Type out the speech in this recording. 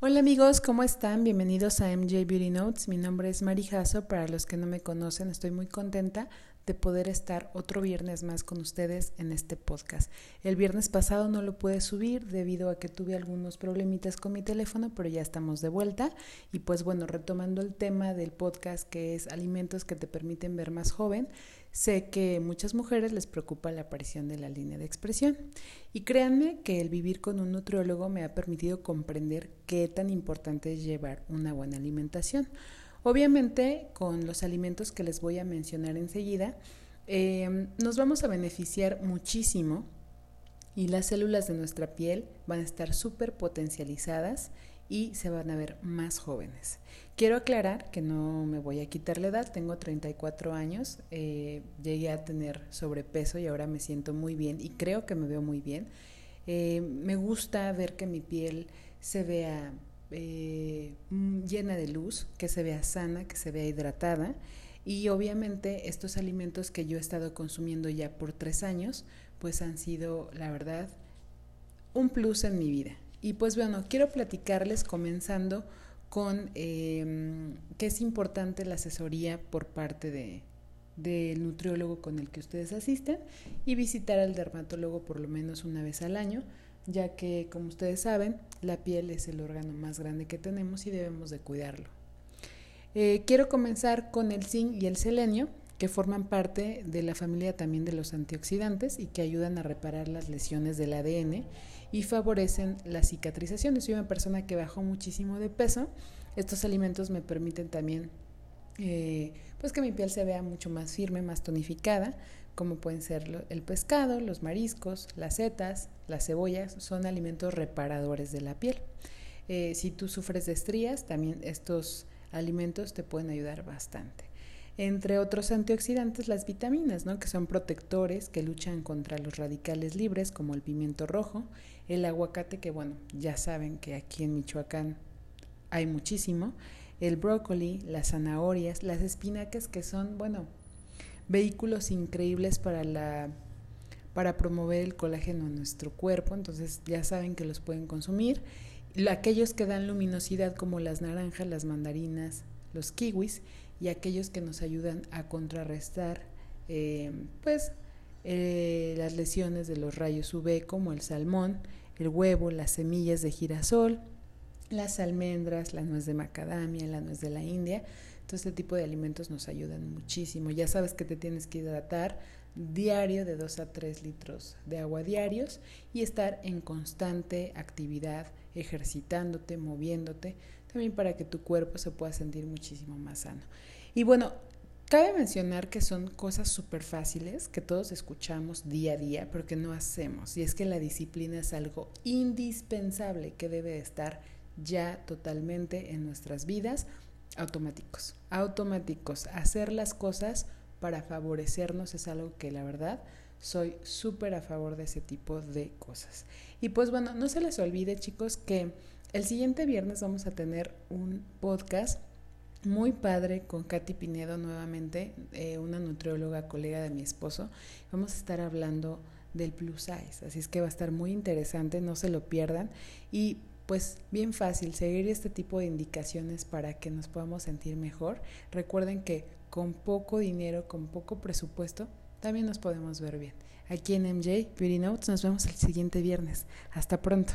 Hola amigos, ¿cómo están? Bienvenidos a MJ Beauty Notes. Mi nombre es Mari Jasso. Para los que no me conocen, estoy muy contenta de poder estar otro viernes más con ustedes en este podcast. El viernes pasado no lo pude subir debido a que tuve algunos problemitas con mi teléfono, pero ya estamos de vuelta. Y pues bueno, retomando el tema del podcast que es alimentos que te permiten ver más joven, Sé que muchas mujeres les preocupa la aparición de la línea de expresión y créanme que el vivir con un nutriólogo me ha permitido comprender qué tan importante es llevar una buena alimentación. Obviamente con los alimentos que les voy a mencionar enseguida em, nos vamos a beneficiar muchísimo y las células de nuestra piel van a estar súper potencializadas y se van a ver más jóvenes. Quiero aclarar que no me voy a quitar la edad, tengo 34 años, eh, llegué a tener sobrepeso y ahora me siento muy bien y creo que me veo muy bien. Eh, me gusta ver que mi piel se vea eh, llena de luz, que se vea sana, que se vea hidratada y obviamente estos alimentos que yo he estado consumiendo ya por tres años, pues han sido, la verdad, un plus en mi vida. Y pues bueno, quiero platicarles comenzando con eh, que es importante la asesoría por parte de, del nutriólogo con el que ustedes asisten y visitar al dermatólogo por lo menos una vez al año, ya que como ustedes saben, la piel es el órgano más grande que tenemos y debemos de cuidarlo. Eh, quiero comenzar con el zinc y el selenio, que forman parte de la familia también de los antioxidantes y que ayudan a reparar las lesiones del ADN y favorecen la cicatrización. Soy una persona que bajó muchísimo de peso. Estos alimentos me permiten también eh, pues que mi piel se vea mucho más firme, más tonificada, como pueden ser el pescado, los mariscos, las setas, las cebollas, son alimentos reparadores de la piel. Eh, si tú sufres de estrías, también estos alimentos te pueden ayudar bastante entre otros antioxidantes las vitaminas, ¿no? que son protectores que luchan contra los radicales libres como el pimiento rojo, el aguacate, que bueno, ya saben que aquí en Michoacán hay muchísimo, el brócoli, las zanahorias, las espinacas que son, bueno, vehículos increíbles para la para promover el colágeno en nuestro cuerpo, entonces ya saben que los pueden consumir. Aquellos que dan luminosidad como las naranjas, las mandarinas, los kiwis y aquellos que nos ayudan a contrarrestar eh, pues eh, las lesiones de los rayos UV como el salmón, el huevo, las semillas de girasol, las almendras, la nuez de macadamia, la nuez de la India. Todo este tipo de alimentos nos ayudan muchísimo. Ya sabes que te tienes que hidratar diario de 2 a 3 litros de agua diarios y estar en constante actividad, ejercitándote, moviéndote, también para que tu cuerpo se pueda sentir muchísimo más sano. Y bueno, cabe mencionar que son cosas súper fáciles que todos escuchamos día a día, pero que no hacemos. Y es que la disciplina es algo indispensable que debe estar ya totalmente en nuestras vidas automáticos. Automáticos. Hacer las cosas para favorecernos es algo que la verdad soy súper a favor de ese tipo de cosas. Y pues bueno, no se les olvide chicos que el siguiente viernes vamos a tener un podcast muy padre con Katy Pinedo nuevamente, eh, una nutrióloga colega de mi esposo. Vamos a estar hablando del plus size, así es que va a estar muy interesante, no se lo pierdan. Y pues bien fácil, seguir este tipo de indicaciones para que nos podamos sentir mejor. Recuerden que con poco dinero, con poco presupuesto, también nos podemos ver bien. Aquí en MJ Beauty Notes nos vemos el siguiente viernes. Hasta pronto.